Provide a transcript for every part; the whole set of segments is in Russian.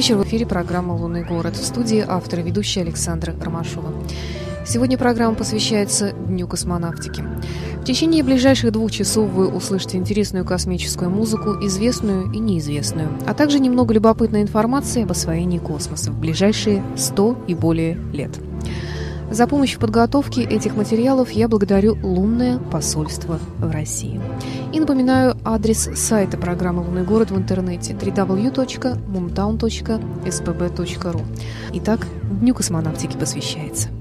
вечер. В эфире программа «Лунный город». В студии автор и ведущая Александра Ромашова. Сегодня программа посвящается Дню космонавтики. В течение ближайших двух часов вы услышите интересную космическую музыку, известную и неизвестную, а также немного любопытной информации об освоении космоса в ближайшие 100 и более лет. За помощь в подготовке этих материалов я благодарю Лунное посольство в России. И напоминаю адрес сайта программы «Лунный город» в интернете www.mumtown.spb.ru Итак, Дню космонавтики посвящается.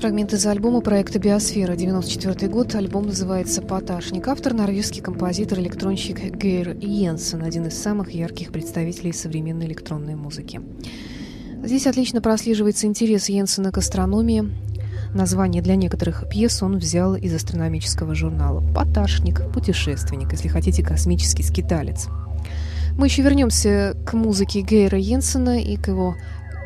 Фрагмент из альбома проекта «Биосфера», 94 год. Альбом называется «Поташник». Автор – норвежский композитор-электронщик Гейр Йенсен, один из самых ярких представителей современной электронной музыки. Здесь отлично прослеживается интерес Йенсена к астрономии. Название для некоторых пьес он взял из астрономического журнала «Поташник», «Путешественник», если хотите, космический скиталец. Мы еще вернемся к музыке Гейра Йенсена и к его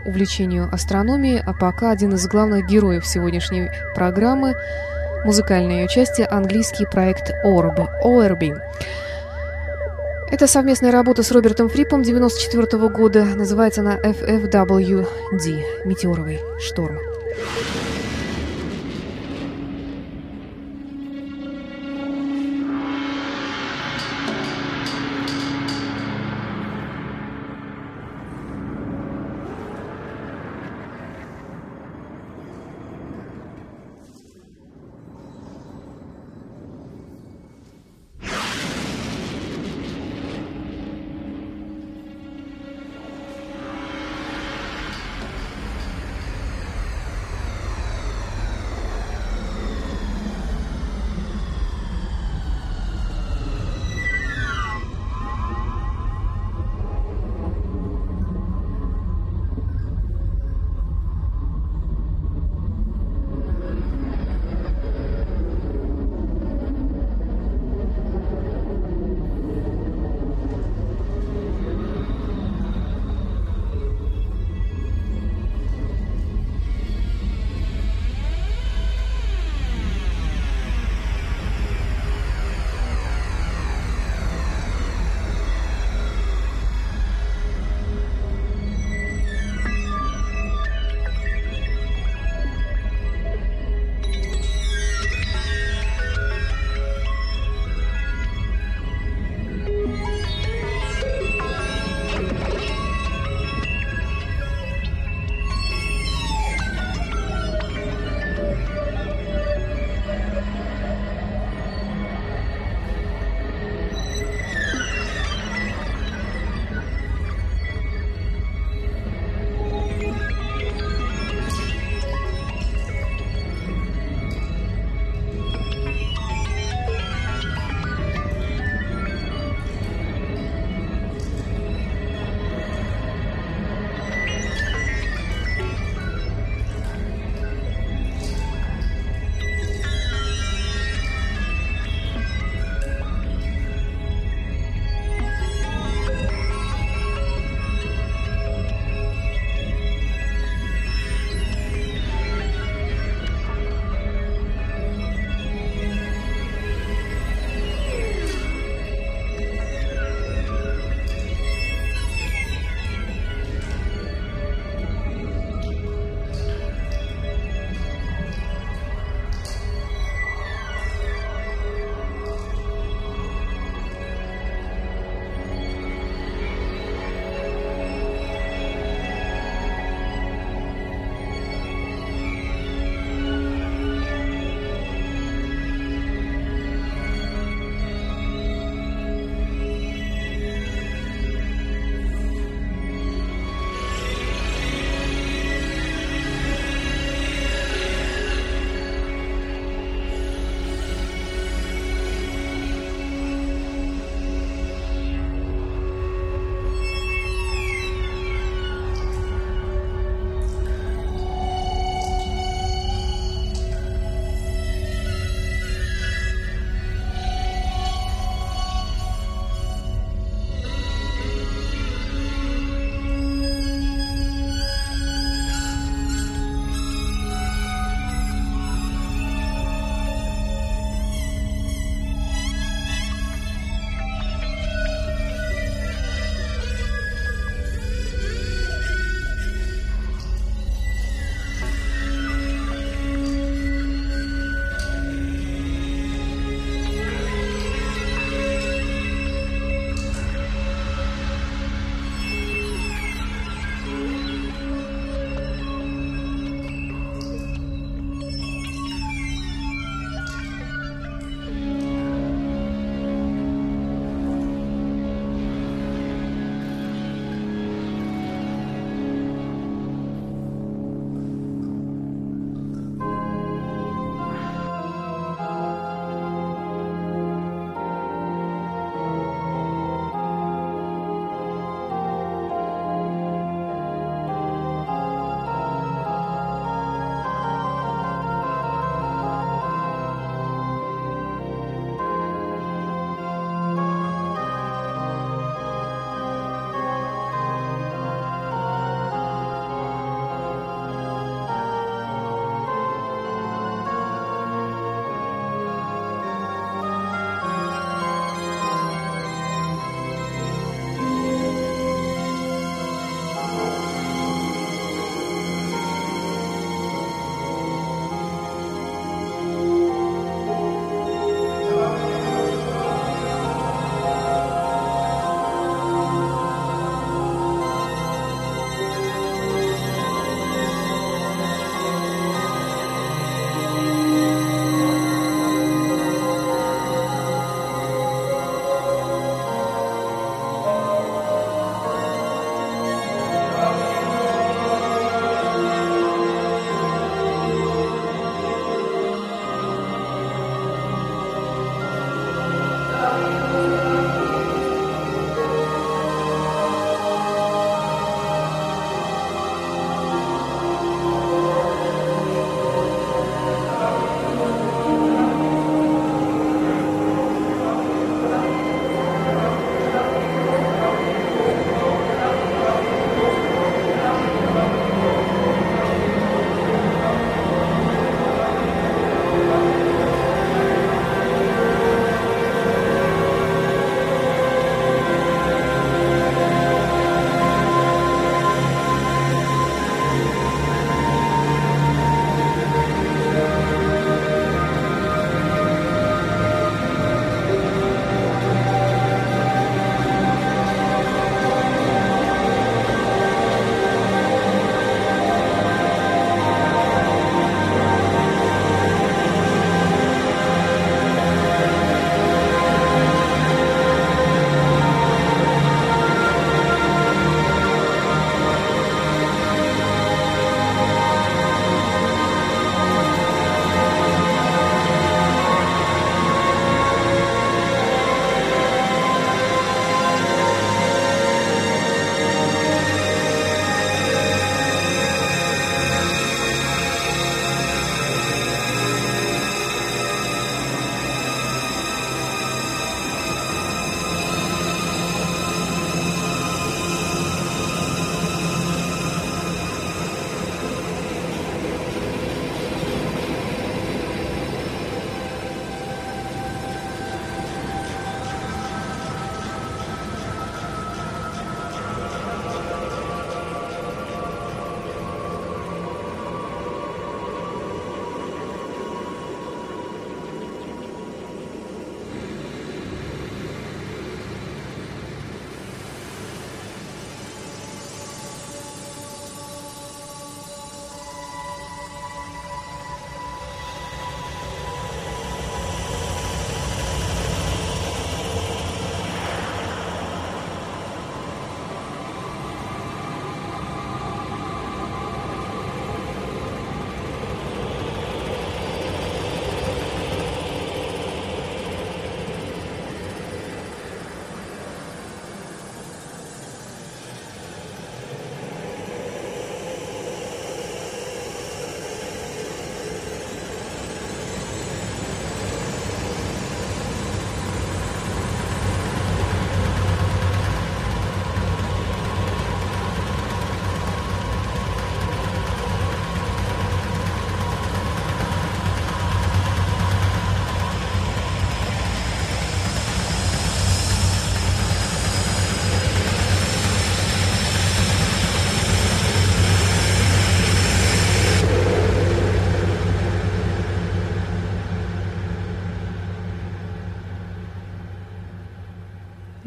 увлечению астрономией, а пока один из главных героев сегодняшней программы – музыкальное ее участие – английский проект Orb, ORB. Это совместная работа с Робертом Фрипом 94 года, называется она FFWD – «Метеоровый шторм».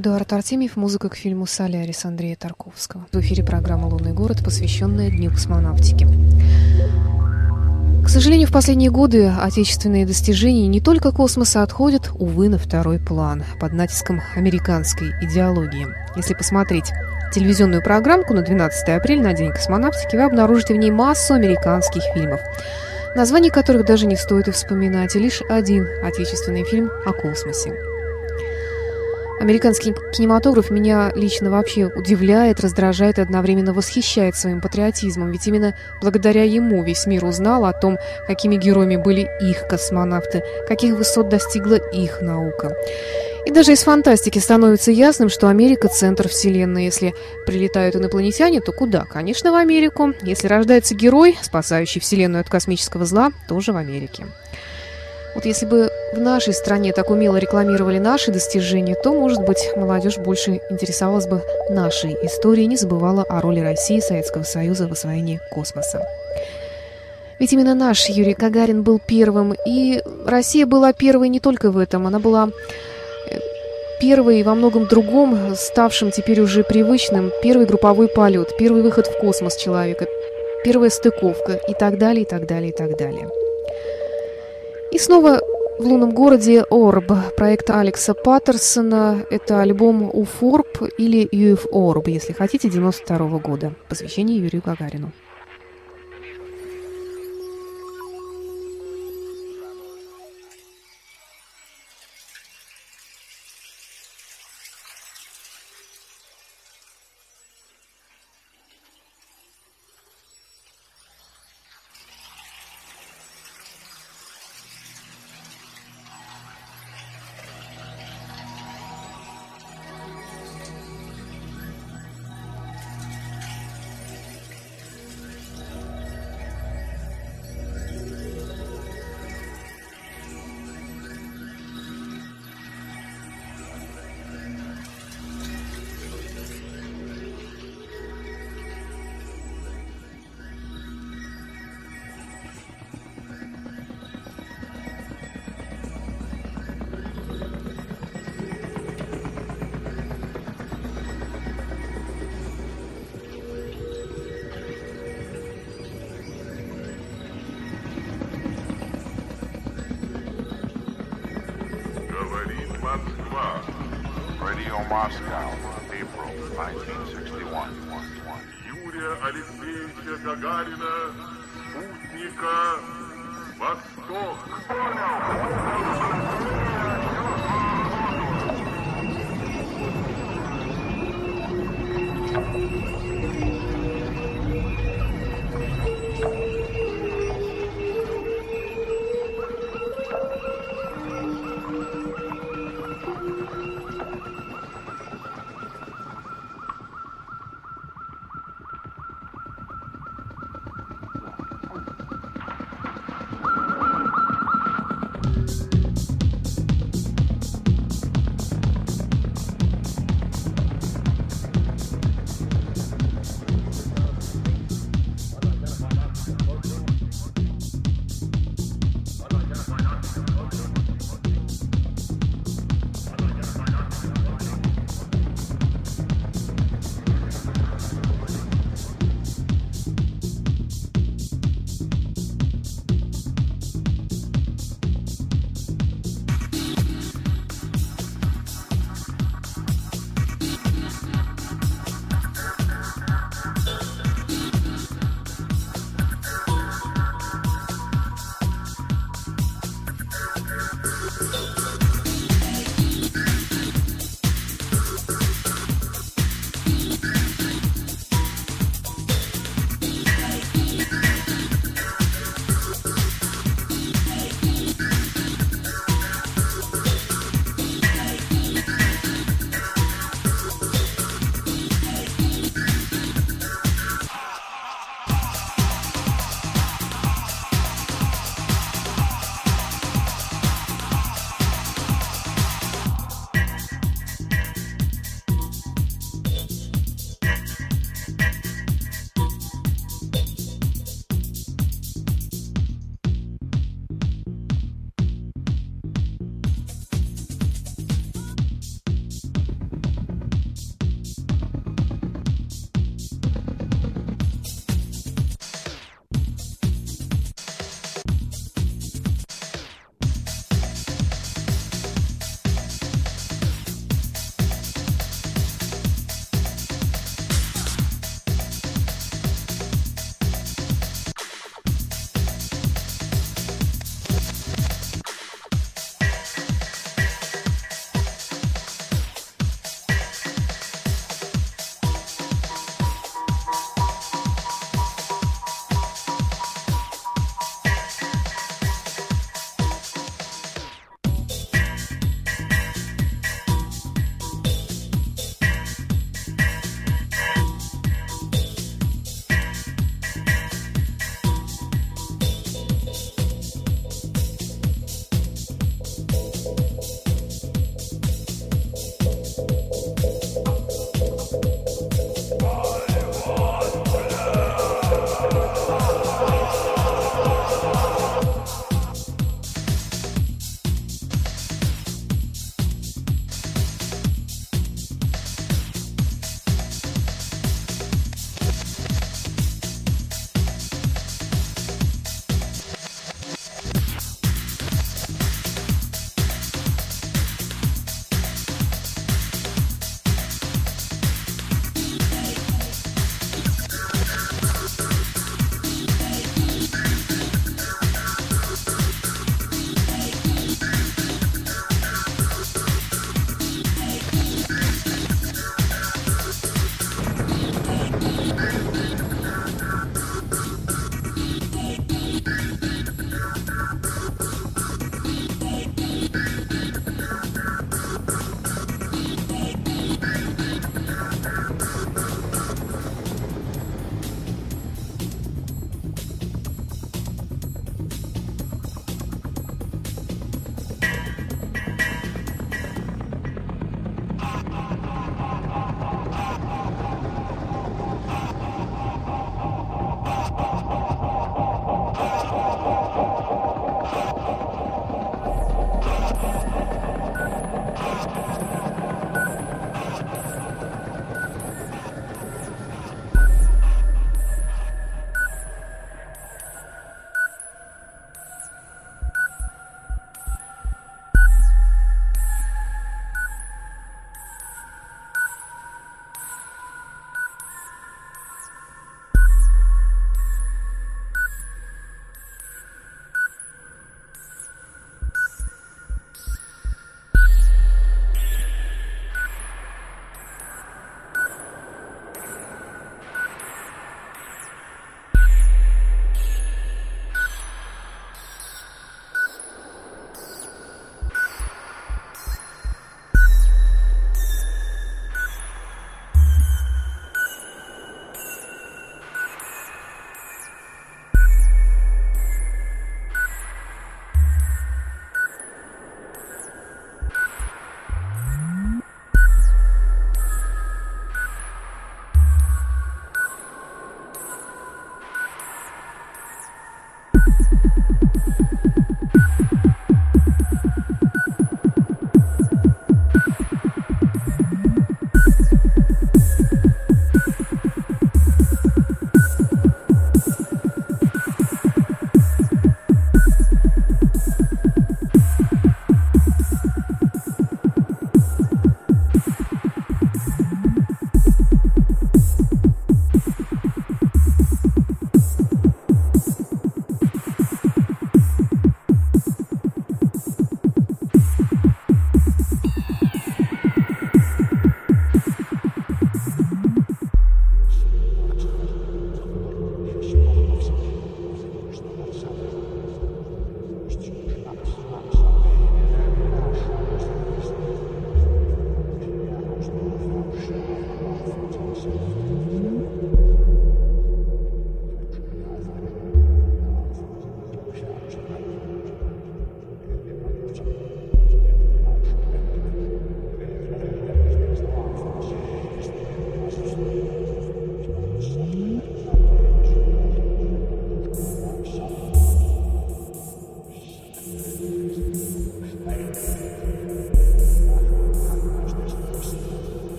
Эдуард Артемьев, музыка к фильму «Солярис» Андрея Тарковского. В эфире программа «Лунный город», посвященная Дню космонавтики. К сожалению, в последние годы отечественные достижения не только космоса отходят, увы, на второй план, под натиском американской идеологии. Если посмотреть телевизионную программку на 12 апреля, на День космонавтики, вы обнаружите в ней массу американских фильмов, названий которых даже не стоит и вспоминать, и лишь один отечественный фильм о космосе. Американский кинематограф меня лично вообще удивляет, раздражает и одновременно восхищает своим патриотизмом, ведь именно благодаря ему весь мир узнал о том, какими героями были их космонавты, каких высот достигла их наука. И даже из фантастики становится ясным, что Америка – центр Вселенной. Если прилетают инопланетяне, то куда? Конечно, в Америку. Если рождается герой, спасающий Вселенную от космического зла, тоже в Америке. Вот если бы в нашей стране так умело рекламировали наши достижения, то, может быть, молодежь больше интересовалась бы нашей историей и не забывала о роли России и Советского Союза в освоении космоса. Ведь именно наш Юрий Гагарин был первым, и Россия была первой не только в этом, она была э, первой во многом другом, ставшим теперь уже привычным, первый групповой полет, первый выход в космос человека, первая стыковка и так далее, и так далее, и так далее. И снова в лунном городе Орб, проект Алекса Паттерсона. Это альбом Уфорб или UF Орб, если хотите, 92 -го года. Посвящение Юрию Гагарину.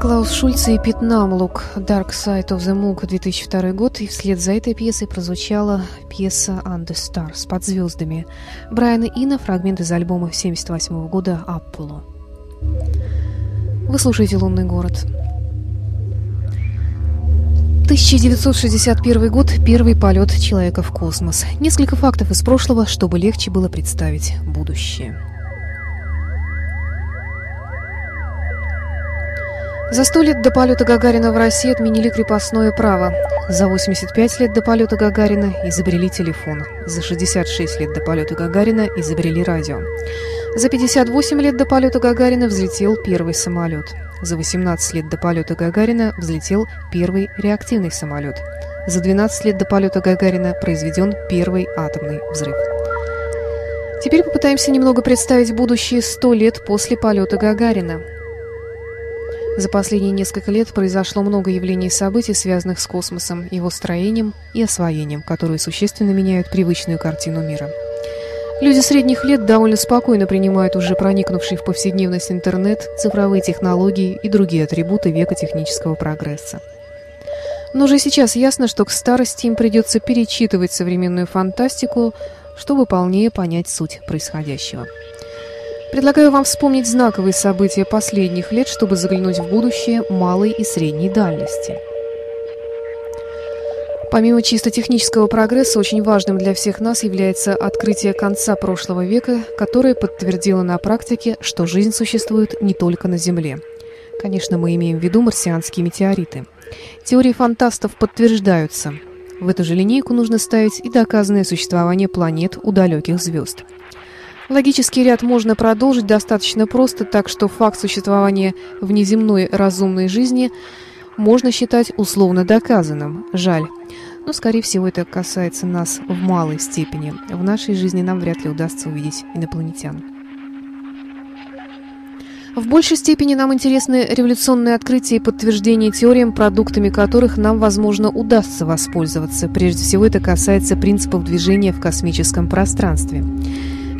Клаус Шульце и Пит Намлук «Dark Side of the Moon» 2002 год, и вслед за этой пьесой прозвучала пьеса «Under Stars» под звездами Брайана Ина, фрагмент из альбома 78 года «Apollo». Вы слушаете «Лунный город». 1961 год – первый полет человека в космос. Несколько фактов из прошлого, чтобы легче было представить будущее. За сто лет до полета Гагарина в России отменили крепостное право. За 85 лет до полета Гагарина изобрели телефон. За 66 лет до полета Гагарина изобрели радио. За 58 лет до полета Гагарина взлетел первый самолет. За 18 лет до полета Гагарина взлетел первый реактивный самолет. За 12 лет до полета Гагарина произведен первый атомный взрыв. Теперь попытаемся немного представить будущее 100 лет после полета Гагарина. За последние несколько лет произошло много явлений и событий, связанных с космосом, его строением и освоением, которые существенно меняют привычную картину мира. Люди средних лет довольно спокойно принимают уже проникнувший в повседневность интернет, цифровые технологии и другие атрибуты века технического прогресса. Но уже сейчас ясно, что к старости им придется перечитывать современную фантастику, чтобы полнее понять суть происходящего. Предлагаю вам вспомнить знаковые события последних лет, чтобы заглянуть в будущее малой и средней дальности. Помимо чисто технического прогресса, очень важным для всех нас является открытие конца прошлого века, которое подтвердило на практике, что жизнь существует не только на Земле. Конечно, мы имеем в виду марсианские метеориты. Теории фантастов подтверждаются. В эту же линейку нужно ставить и доказанное существование планет у далеких звезд – Логический ряд можно продолжить достаточно просто, так что факт существования внеземной разумной жизни можно считать условно доказанным. Жаль. Но, скорее всего, это касается нас в малой степени. В нашей жизни нам вряд ли удастся увидеть инопланетян. В большей степени нам интересны революционные открытия и подтверждения теориям, продуктами которых нам, возможно, удастся воспользоваться. Прежде всего, это касается принципов движения в космическом пространстве.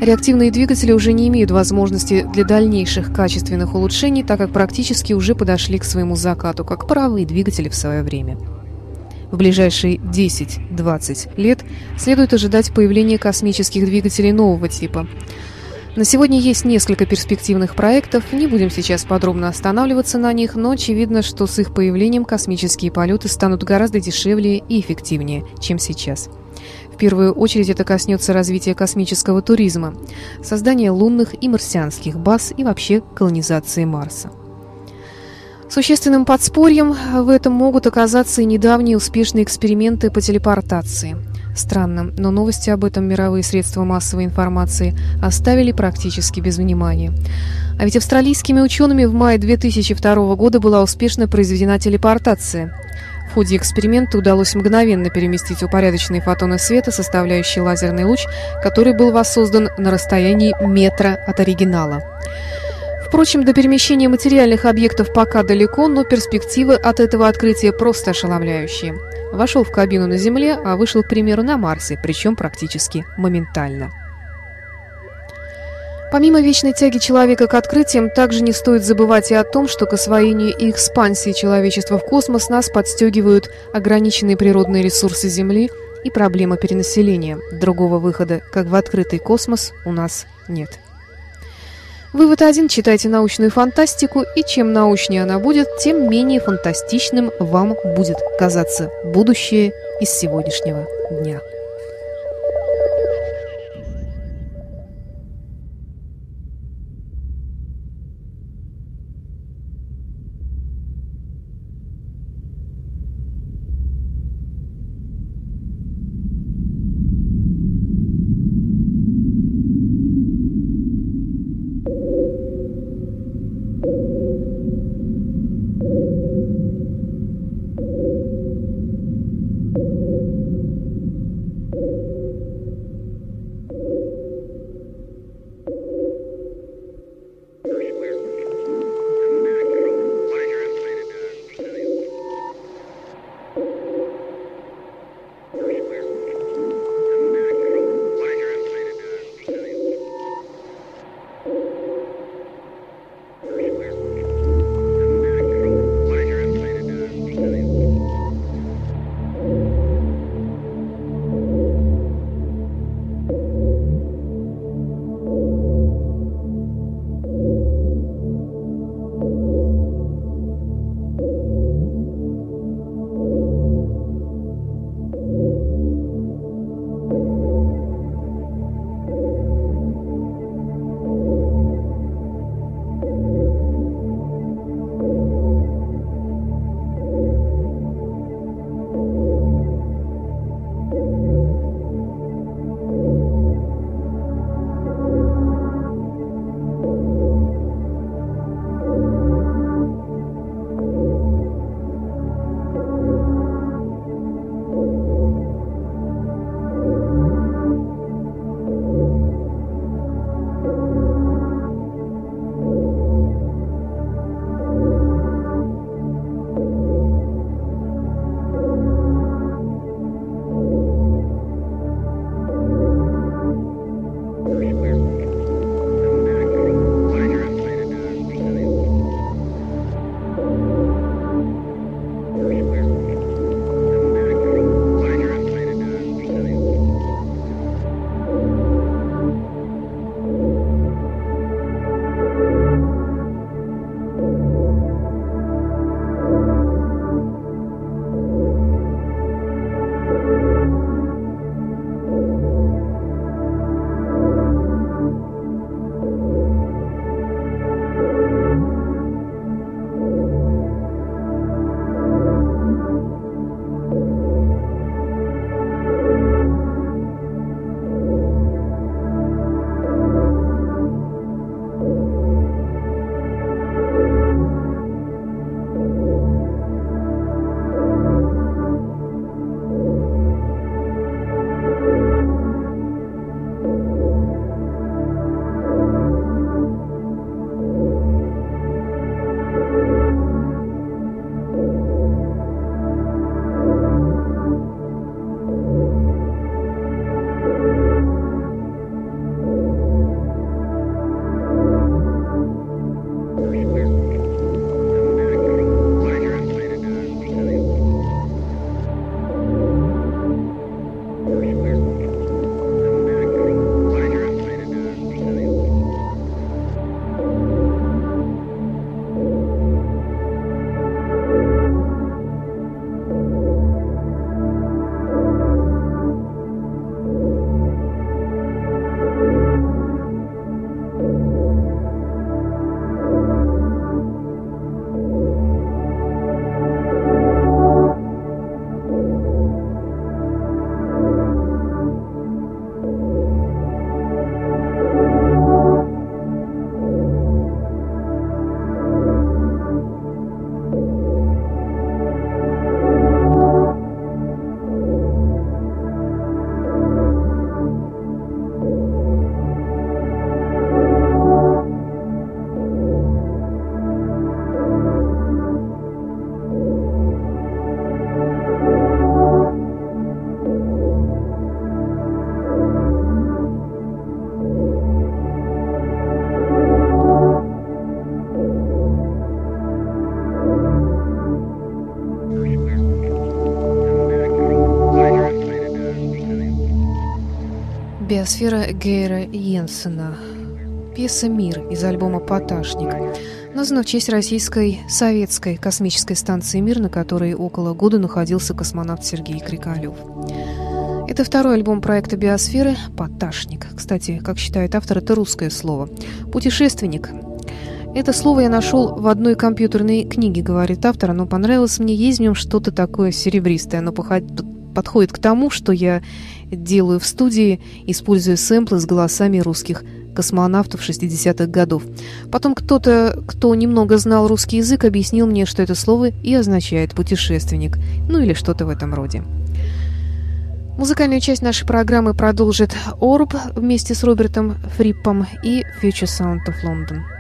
Реактивные двигатели уже не имеют возможности для дальнейших качественных улучшений, так как практически уже подошли к своему закату, как паровые двигатели в свое время. В ближайшие 10-20 лет следует ожидать появления космических двигателей нового типа. На сегодня есть несколько перспективных проектов, не будем сейчас подробно останавливаться на них, но очевидно, что с их появлением космические полеты станут гораздо дешевле и эффективнее, чем сейчас первую очередь это коснется развития космического туризма, создания лунных и марсианских баз и вообще колонизации Марса. Существенным подспорьем в этом могут оказаться и недавние успешные эксперименты по телепортации. Странно, но новости об этом мировые средства массовой информации оставили практически без внимания. А ведь австралийскими учеными в мае 2002 года была успешно произведена телепортация – в ходе эксперимента удалось мгновенно переместить упорядоченные фотоны света, составляющие лазерный луч, который был воссоздан на расстоянии метра от оригинала. Впрочем, до перемещения материальных объектов пока далеко, но перспективы от этого открытия просто ошеломляющие. Вошел в кабину на Земле, а вышел, к примеру, на Марсе, причем практически моментально. Помимо вечной тяги человека к открытиям, также не стоит забывать и о том, что к освоению и экспансии человечества в космос нас подстегивают ограниченные природные ресурсы Земли и проблема перенаселения. Другого выхода, как в открытый космос, у нас нет. Вывод один. Читайте научную фантастику, и чем научнее она будет, тем менее фантастичным вам будет казаться будущее из сегодняшнего дня. Биосфера Гейра Йенсена. Пьеса «Мир» из альбома «Поташник». Названа в честь российской советской космической станции «Мир», на которой около года находился космонавт Сергей Крикалев. Это второй альбом проекта «Биосферы» «Поташник». Кстати, как считает автор, это русское слово. «Путешественник». Это слово я нашел в одной компьютерной книге, говорит автор. Оно понравилось мне. Есть в нем что-то такое серебристое. Оно подходит к тому, что я делаю в студии, используя сэмплы с голосами русских космонавтов 60-х годов. Потом кто-то, кто немного знал русский язык, объяснил мне, что это слово и означает «путешественник», ну или что-то в этом роде. Музыкальную часть нашей программы продолжит Орб вместе с Робертом Фриппом и Future Sound of London.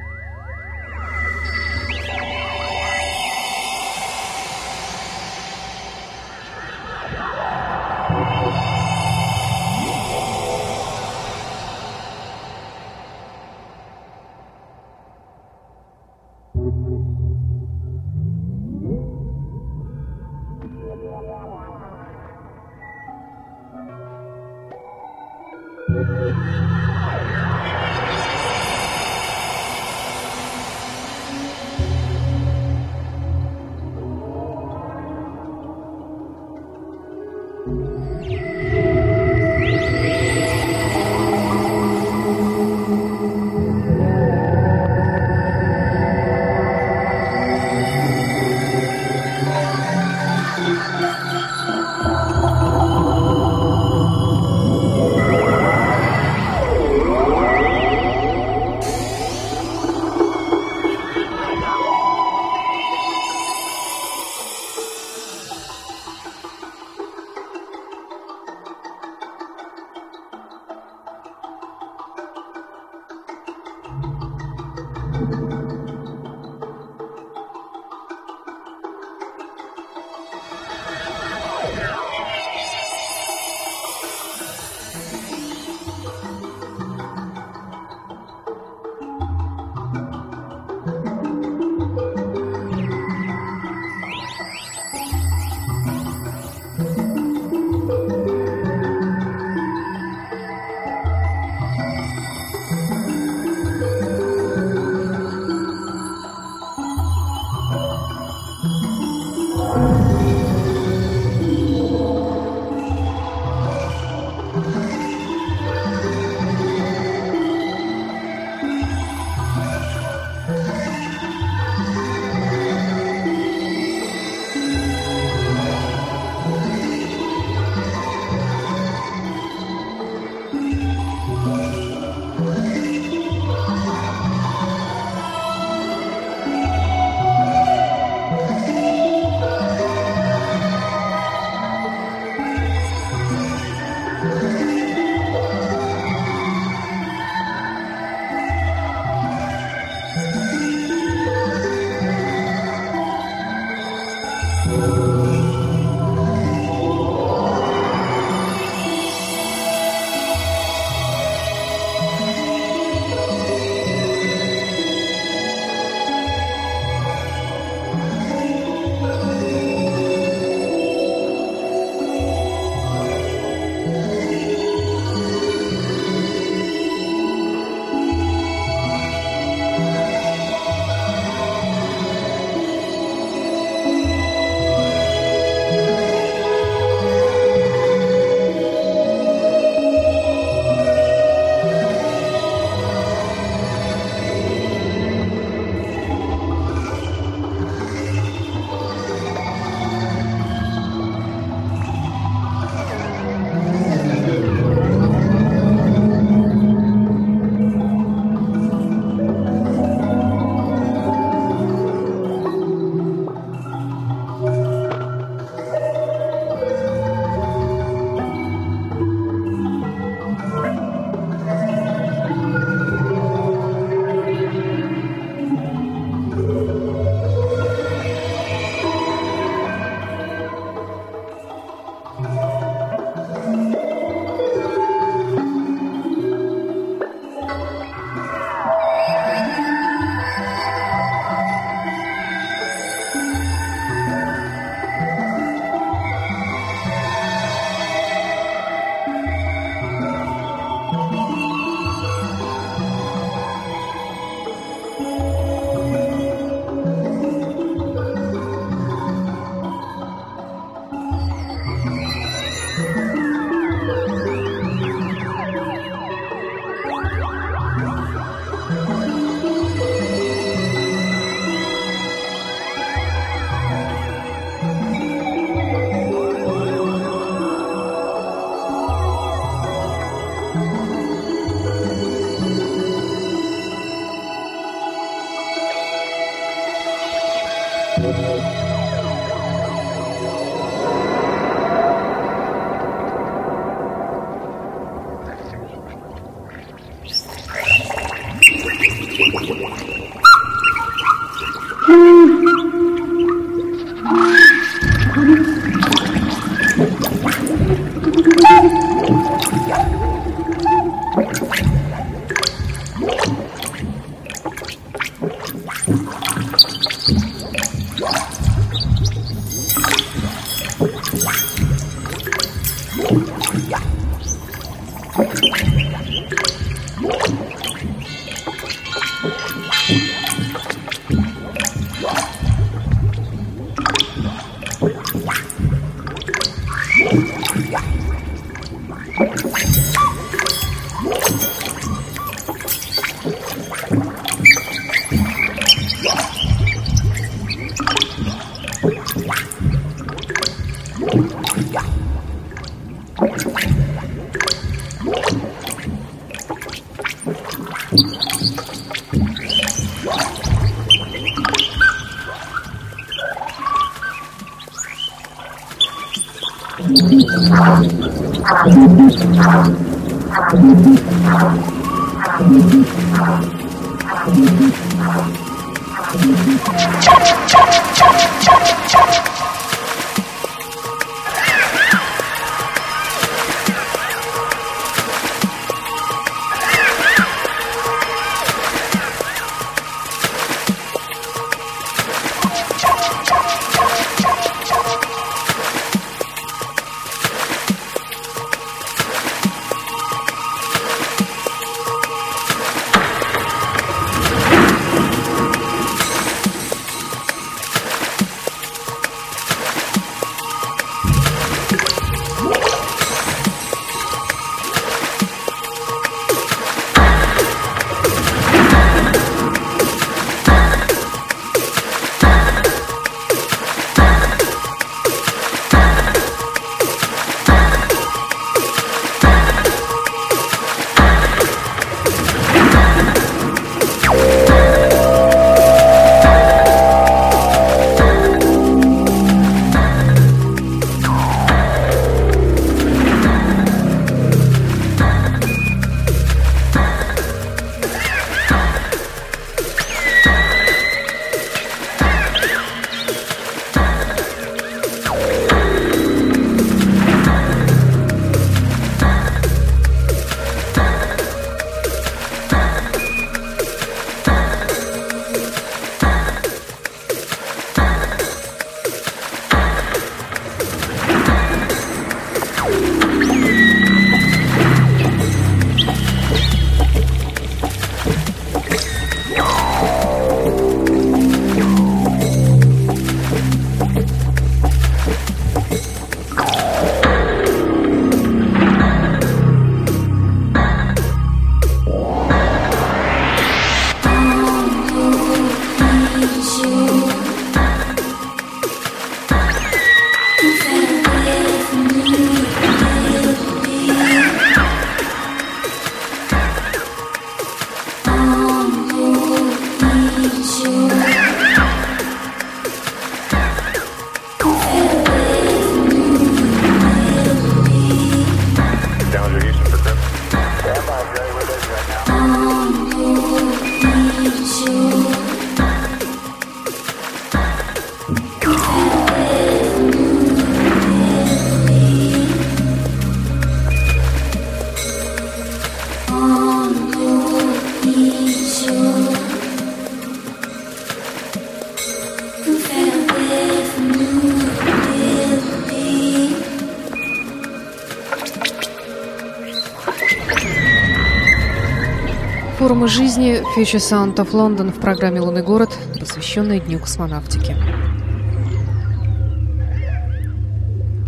Формы жизни Future Sound of London в программе «Лунный город», посвященной Дню космонавтики.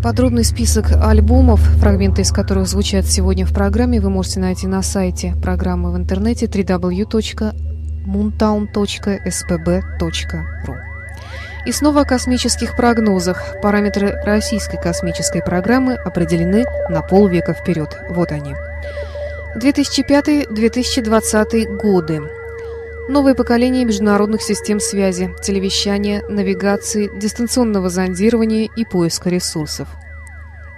Подробный список альбомов, фрагменты из которых звучат сегодня в программе, вы можете найти на сайте программы в интернете www.moontown.spb.ru. И снова о космических прогнозах. Параметры российской космической программы определены на полвека вперед. Вот они. 2005-2020 годы. Новое поколение международных систем связи, телевещания, навигации, дистанционного зондирования и поиска ресурсов.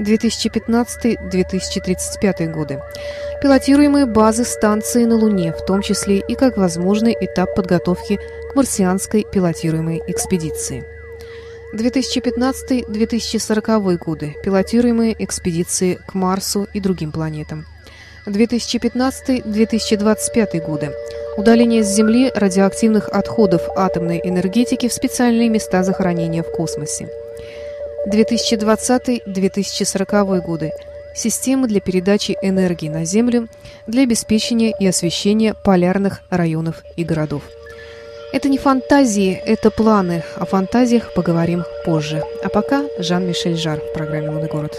2015-2035 годы. Пилотируемые базы станции на Луне, в том числе и как возможный этап подготовки к марсианской пилотируемой экспедиции. 2015-2040 годы. Пилотируемые экспедиции к Марсу и другим планетам. 2015-2025 годы. Удаление с Земли радиоактивных отходов атомной энергетики в специальные места захоронения в космосе. 2020-2040 годы. системы для передачи энергии на Землю для обеспечения и освещения полярных районов и городов. Это не фантазии, это планы. О фантазиях поговорим позже. А пока Жан-Мишель Жар в программе «Лунный город».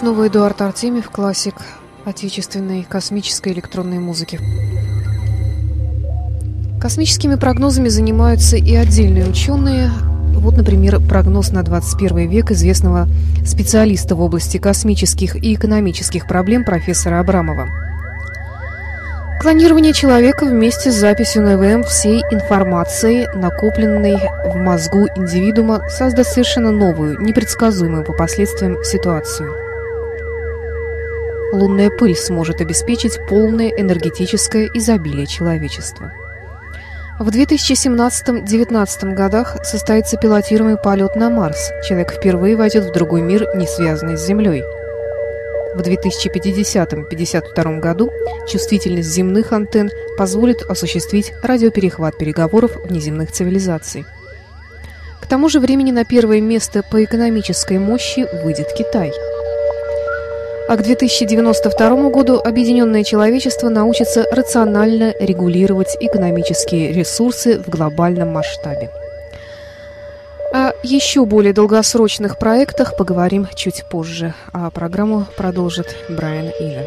Снова Эдуард Артемьев, классик отечественной космической электронной музыки. Космическими прогнозами занимаются и отдельные ученые. Вот, например, прогноз на 21 век известного специалиста в области космических и экономических проблем профессора Абрамова. Клонирование человека вместе с записью на ИВМ всей информации, накопленной в мозгу индивидуума, создаст совершенно новую, непредсказуемую по последствиям ситуацию – лунная пыль сможет обеспечить полное энергетическое изобилие человечества. В 2017-2019 годах состоится пилотируемый полет на Марс. Человек впервые войдет в другой мир, не связанный с Землей. В 2050-52 году чувствительность земных антенн позволит осуществить радиоперехват переговоров внеземных цивилизаций. К тому же времени на первое место по экономической мощи выйдет Китай – а к 2092 году объединенное человечество научится рационально регулировать экономические ресурсы в глобальном масштабе. О еще более долгосрочных проектах поговорим чуть позже, а программу продолжит Брайан Ина.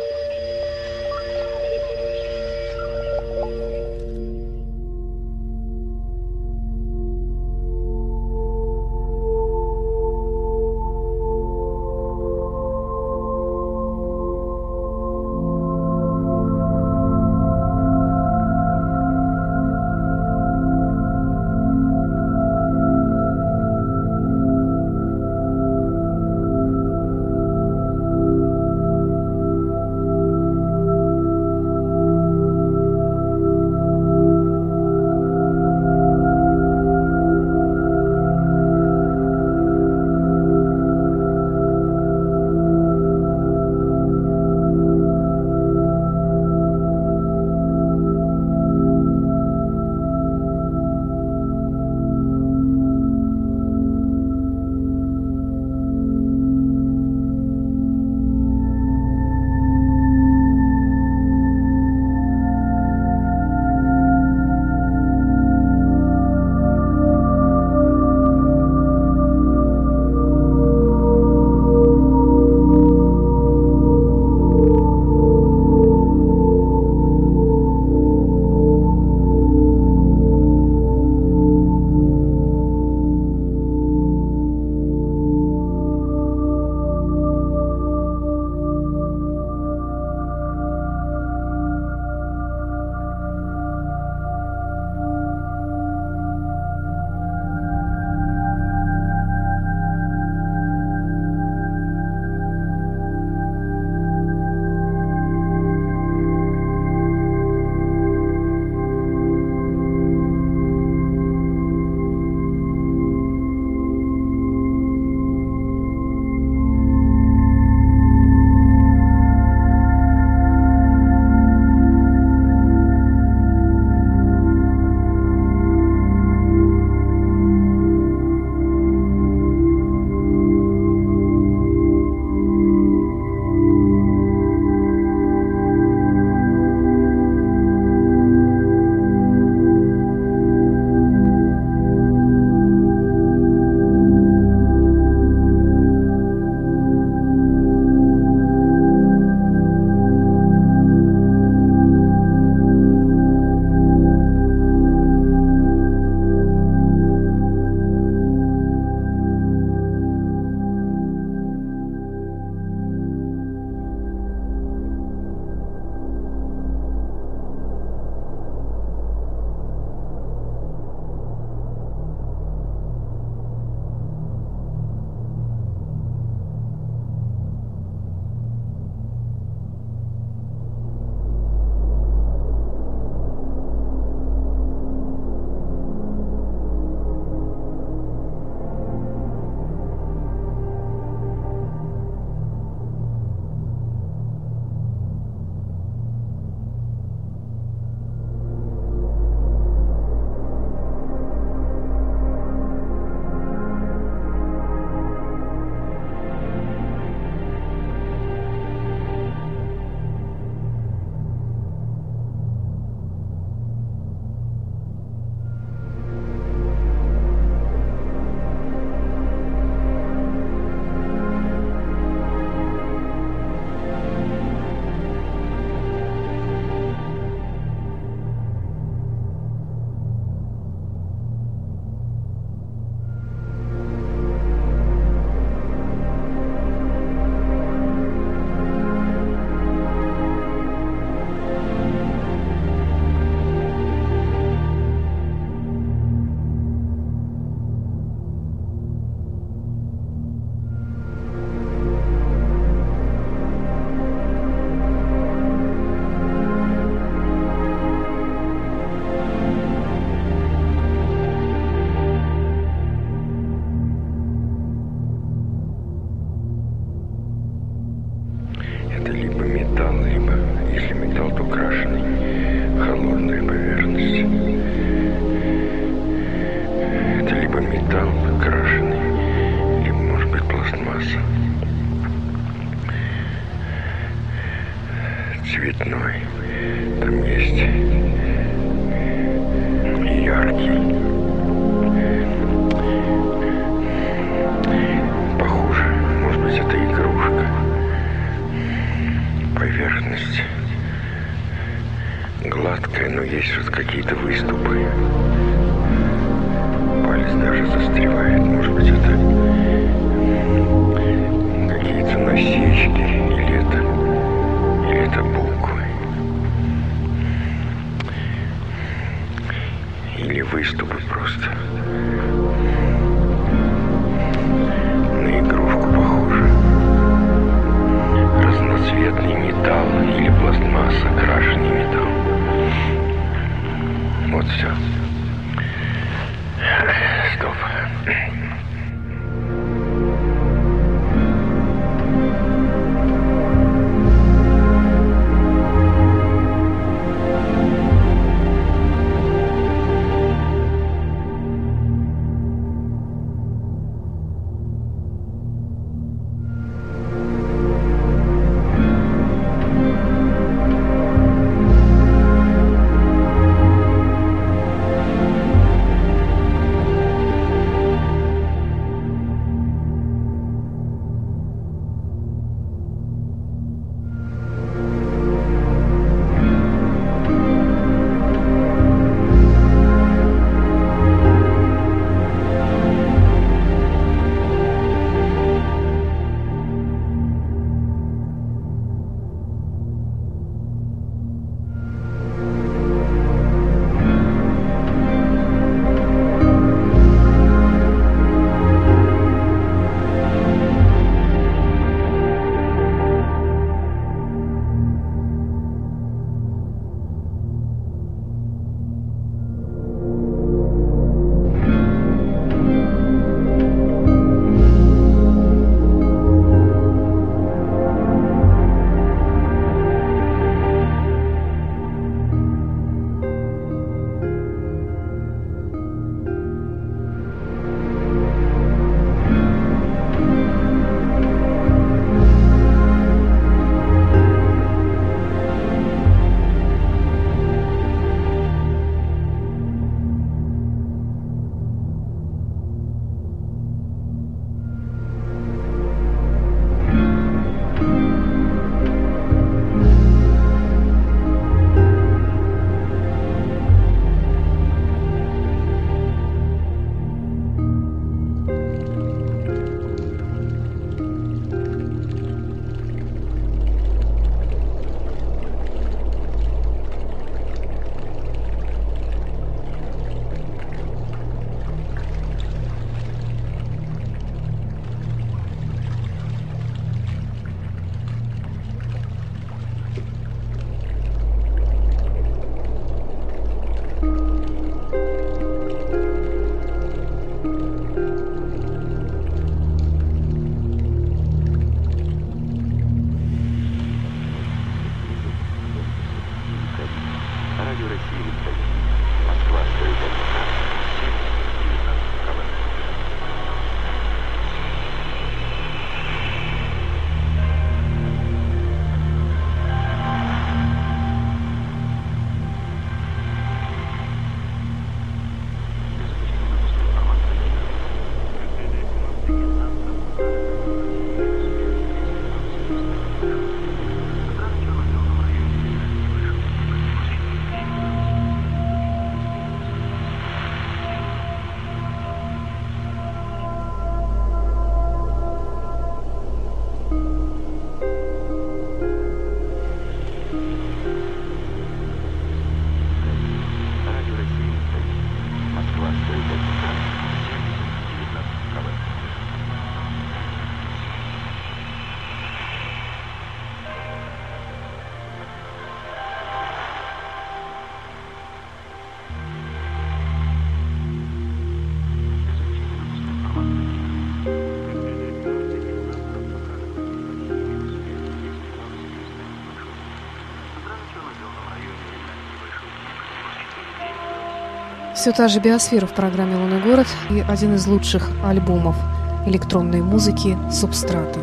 Все та же биосфера в программе «Лунный город» и один из лучших альбомов электронной музыки «Субстрата».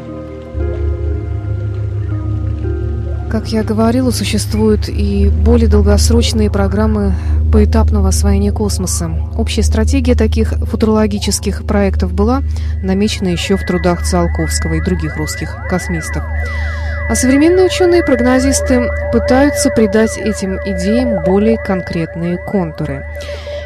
Как я говорила, существуют и более долгосрочные программы поэтапного освоения космоса. Общая стратегия таких футурологических проектов была намечена еще в трудах Циолковского и других русских космистов. А современные ученые-прогнозисты пытаются придать этим идеям более конкретные контуры.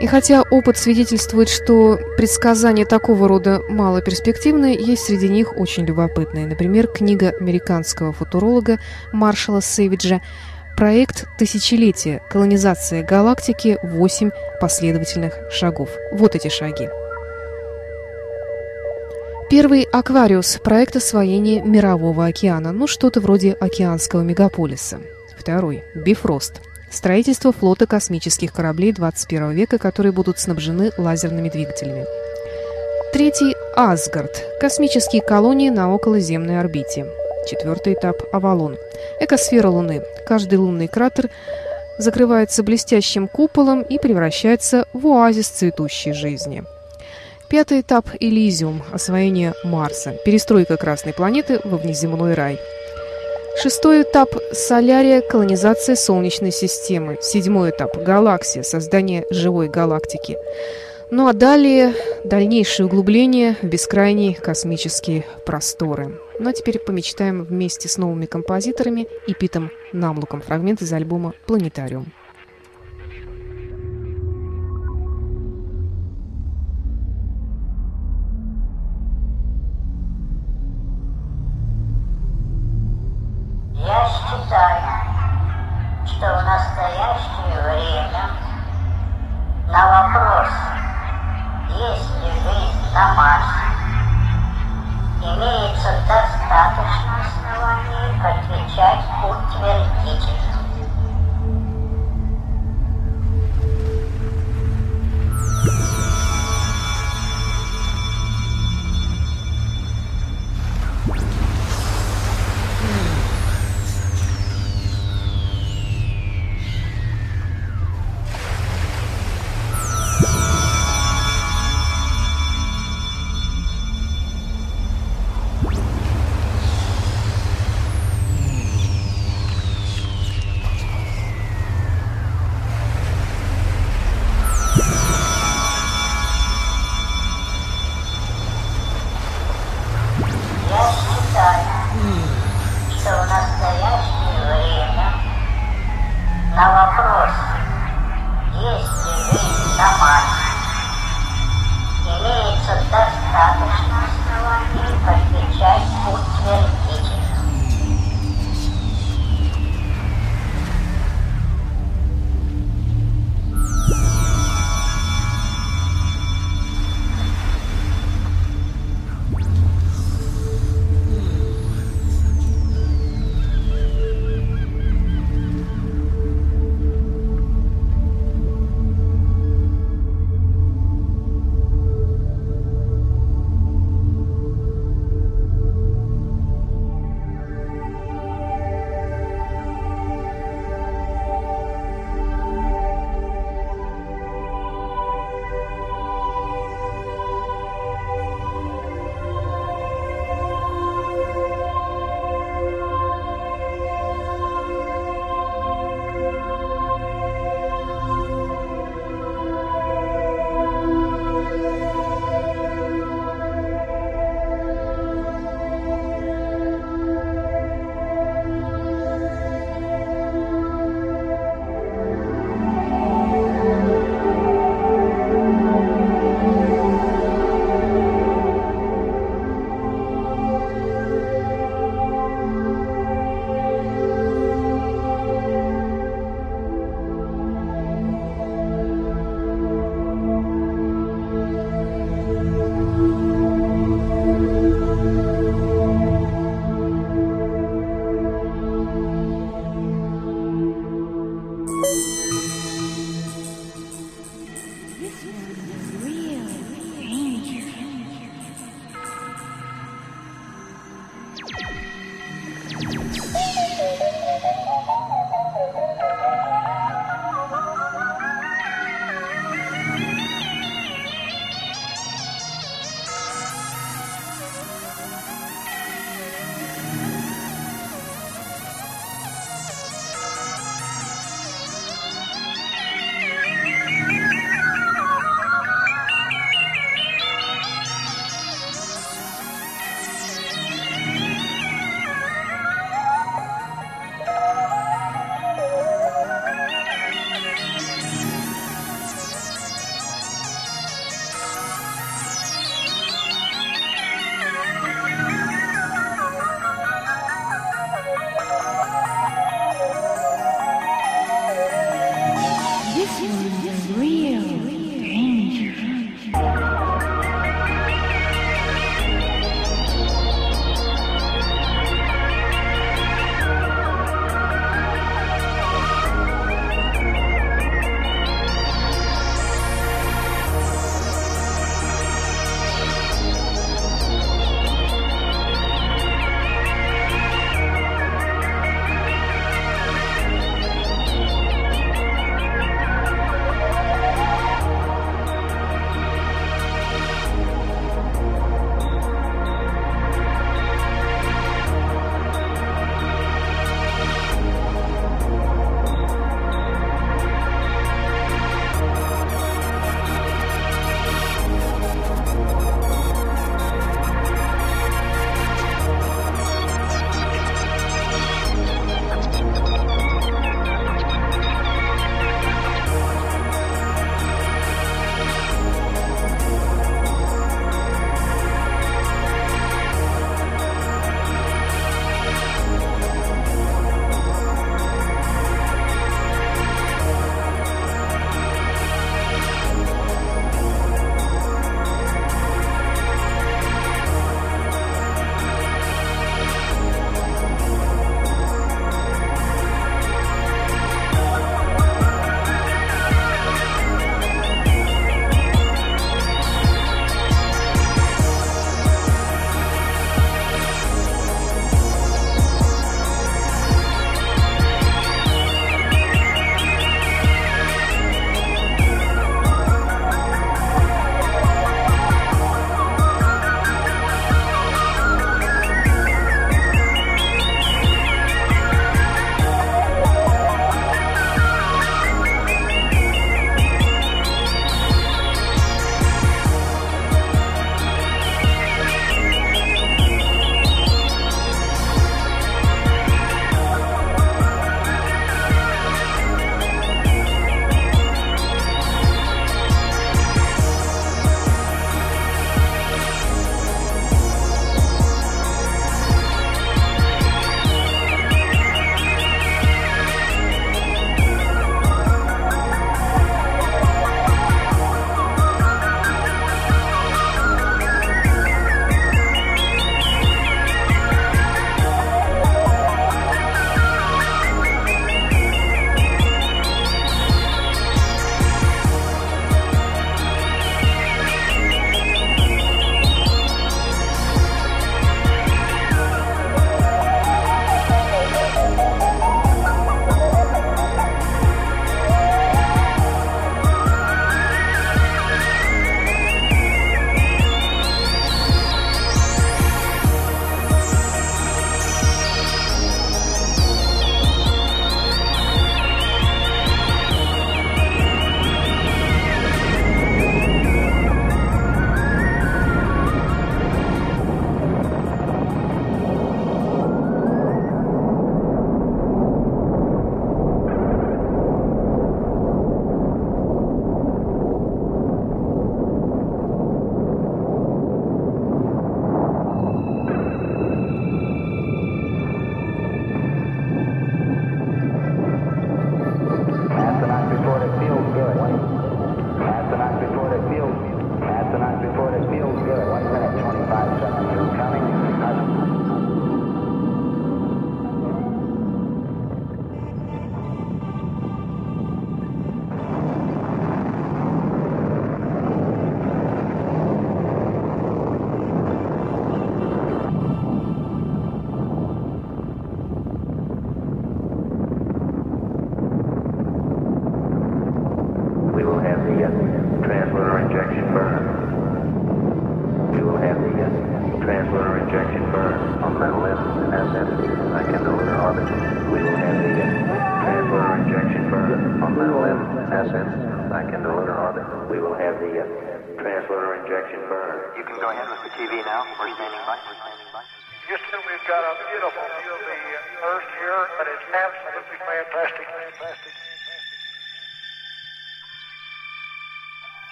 И хотя опыт свидетельствует, что предсказания такого рода малоперспективные, есть среди них очень любопытные. Например, книга американского футуролога Маршала Сейвиджа Проект «Тысячелетие. Колонизация галактики. Восемь последовательных шагов». Вот эти шаги. Первый – «Аквариус» – проект освоения Мирового океана, ну что-то вроде океанского мегаполиса. Второй – «Бифрост» – строительство флота космических кораблей 21 века, которые будут снабжены лазерными двигателями. Третий – «Асгард» – космические колонии на околоземной орбите. Четвертый этап – Авалон. Экосфера Луны. Каждый лунный кратер закрывается блестящим куполом и превращается в оазис цветущей жизни. Пятый этап – Элизиум, освоение Марса, перестройка Красной планеты во внеземной рай. Шестой этап – Солярия, колонизация Солнечной системы. Седьмой этап – Галаксия, создание живой галактики. Ну а далее дальнейшее углубление в бескрайние космические просторы. Ну а теперь помечтаем вместе с новыми композиторами и Питом Намлуком фрагмент из альбома «Планетариум». Что в настоящее время на вопрос, есть ли жизнь на Марсе, имеется достаточно оснований отвечать утвердительно.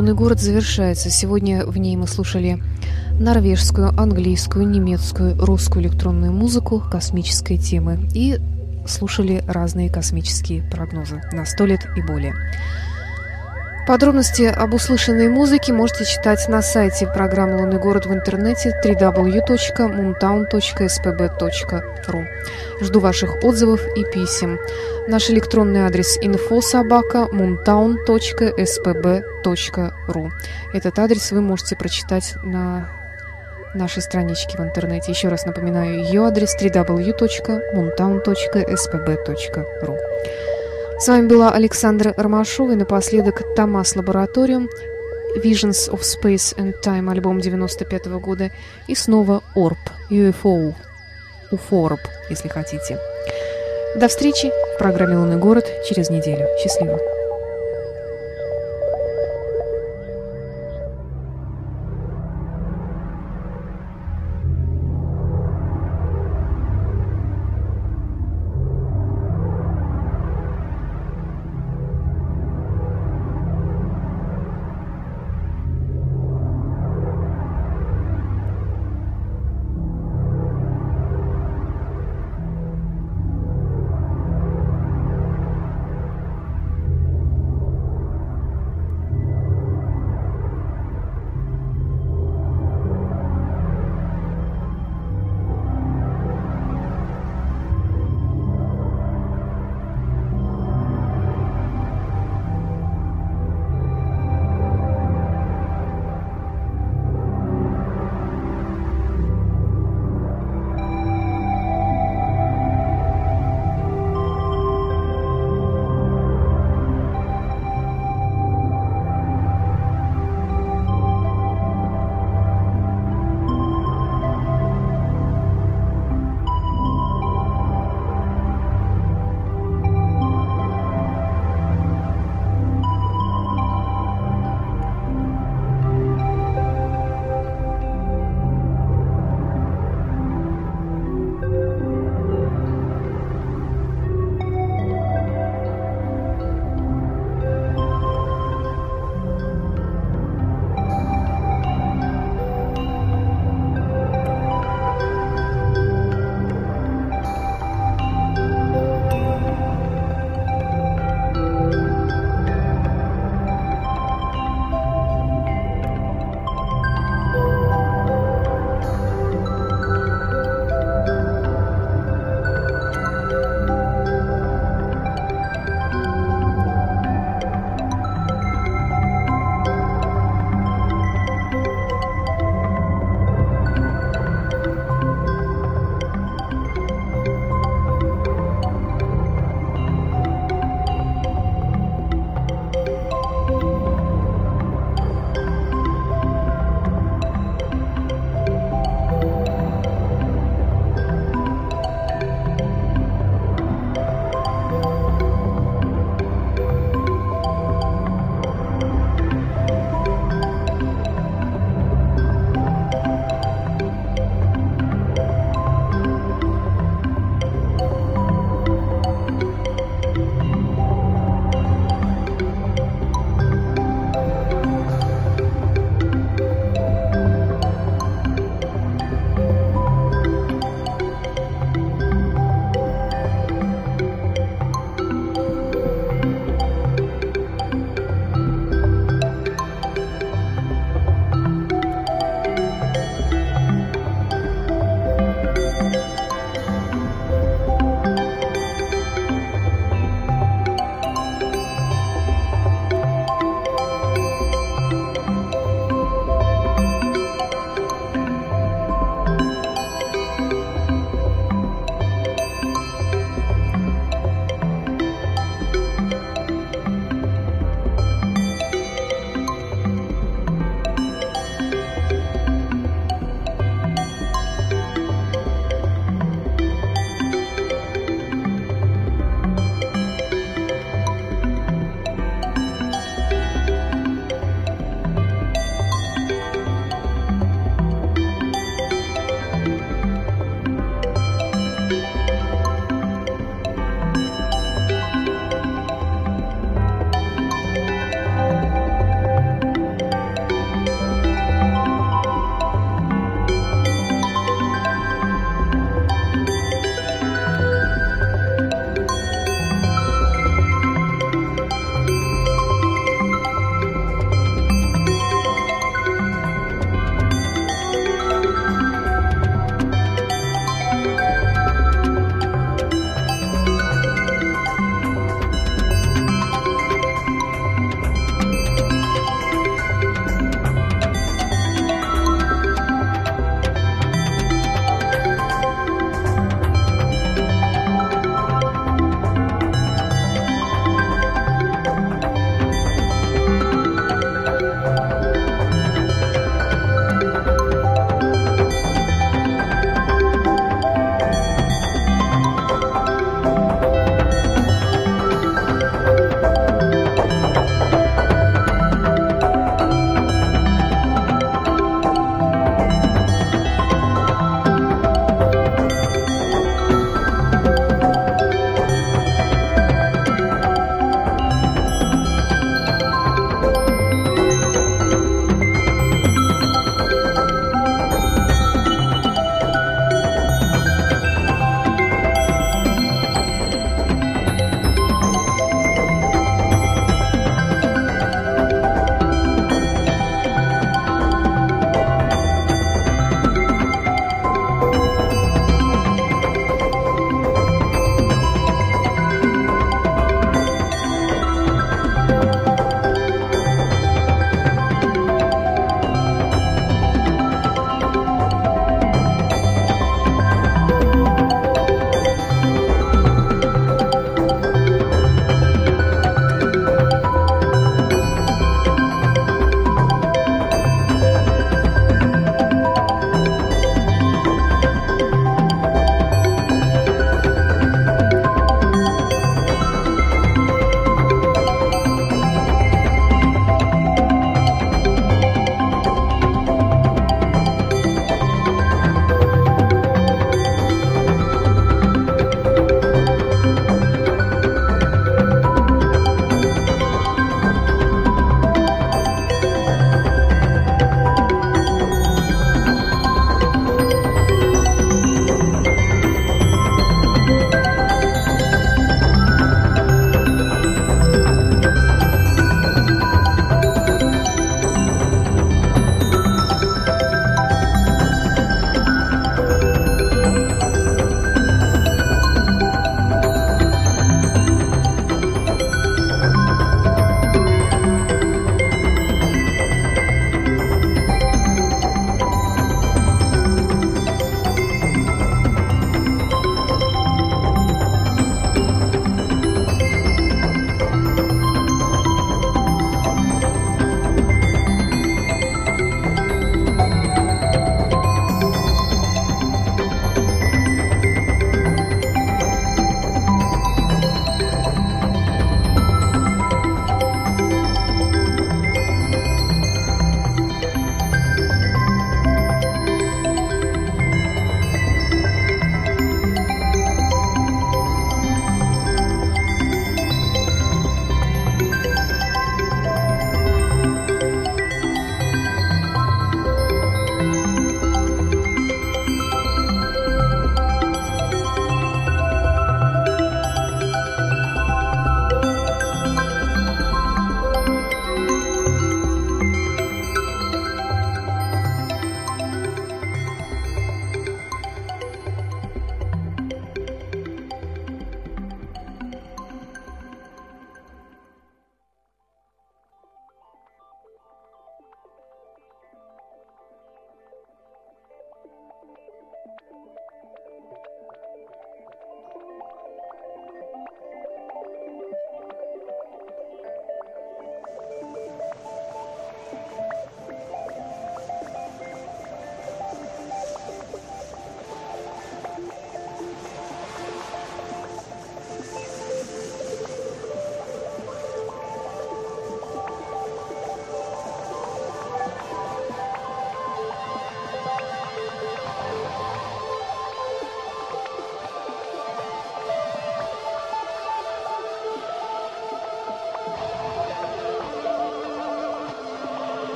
«Лунный город» завершается. Сегодня в ней мы слушали норвежскую, английскую, немецкую, русскую электронную музыку, космические темы и слушали разные космические прогнозы на сто лет и более. Подробности об услышанной музыке можете читать на сайте программы «Лунный город» в интернете www.moontown.spb.ru. Жду ваших отзывов и писем. Наш электронный адрес infosobaka.moontown.spb.ru. Этот адрес вы можете прочитать на нашей страничке в интернете. Еще раз напоминаю, ее адрес www.moontown.spb.ru. С вами была Александра Ромашова и напоследок Томас Лабораториум, Visions of Space and Time, альбом 95 -го года, и снова Orb, UFO, UFORB, если хотите. До встречи в программе «Лунный город» через неделю. Счастливо!